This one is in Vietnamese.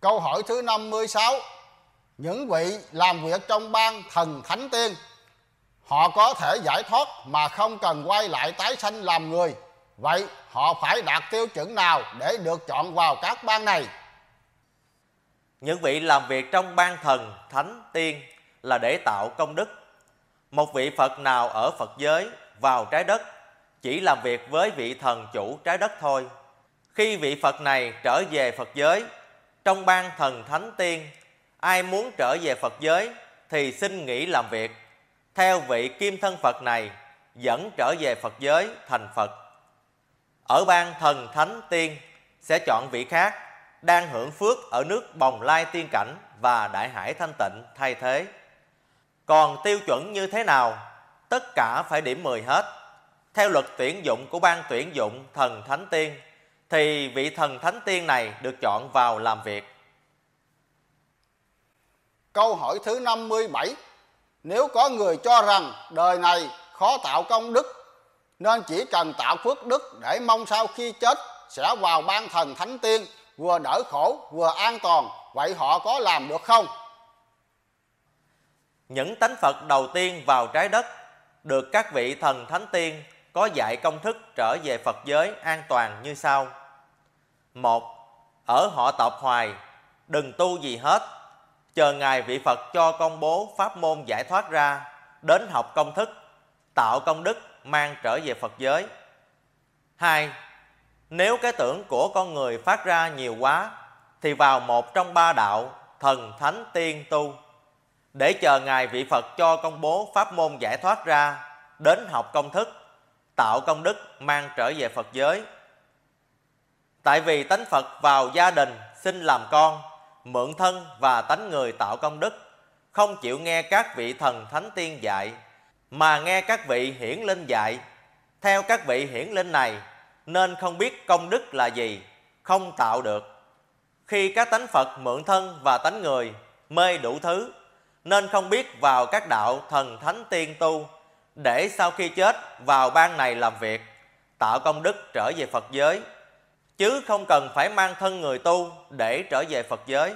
Câu hỏi thứ 56 Những vị làm việc trong ban thần thánh tiên Họ có thể giải thoát mà không cần quay lại tái sanh làm người Vậy họ phải đạt tiêu chuẩn nào để được chọn vào các ban này? Những vị làm việc trong ban thần, thánh, tiên là để tạo công đức. Một vị Phật nào ở Phật giới vào trái đất chỉ làm việc với vị thần chủ trái đất thôi. Khi vị Phật này trở về Phật giới, trong ban thần thánh tiên, ai muốn trở về Phật giới thì xin nghỉ làm việc. Theo vị kim thân Phật này dẫn trở về Phật giới thành Phật. Ở ban thần thánh tiên sẽ chọn vị khác đang hưởng phước ở nước bồng lai tiên cảnh và đại hải thanh tịnh thay thế. Còn tiêu chuẩn như thế nào? Tất cả phải điểm 10 hết. Theo luật tuyển dụng của ban tuyển dụng thần thánh tiên thì vị thần thánh tiên này được chọn vào làm việc. Câu hỏi thứ 57 Nếu có người cho rằng đời này khó tạo công đức Nên chỉ cần tạo phước đức để mong sau khi chết Sẽ vào ban thần thánh tiên Vừa đỡ khổ vừa an toàn Vậy họ có làm được không? Những tánh Phật đầu tiên vào trái đất Được các vị thần thánh tiên có dạy công thức trở về Phật giới an toàn như sau. Một, ở họ tộc hoài, đừng tu gì hết, chờ Ngài vị Phật cho công bố pháp môn giải thoát ra, đến học công thức, tạo công đức mang trở về Phật giới. Hai, nếu cái tưởng của con người phát ra nhiều quá, thì vào một trong ba đạo thần thánh tiên tu, để chờ Ngài vị Phật cho công bố pháp môn giải thoát ra, đến học công thức, tạo công đức mang trở về Phật giới. Tại vì tánh Phật vào gia đình sinh làm con, mượn thân và tánh người tạo công đức, không chịu nghe các vị thần thánh tiên dạy, mà nghe các vị hiển linh dạy. Theo các vị hiển linh này, nên không biết công đức là gì, không tạo được. Khi các tánh Phật mượn thân và tánh người mê đủ thứ, nên không biết vào các đạo thần thánh tiên tu để sau khi chết vào ban này làm việc, tạo công đức trở về Phật giới, chứ không cần phải mang thân người tu để trở về Phật giới.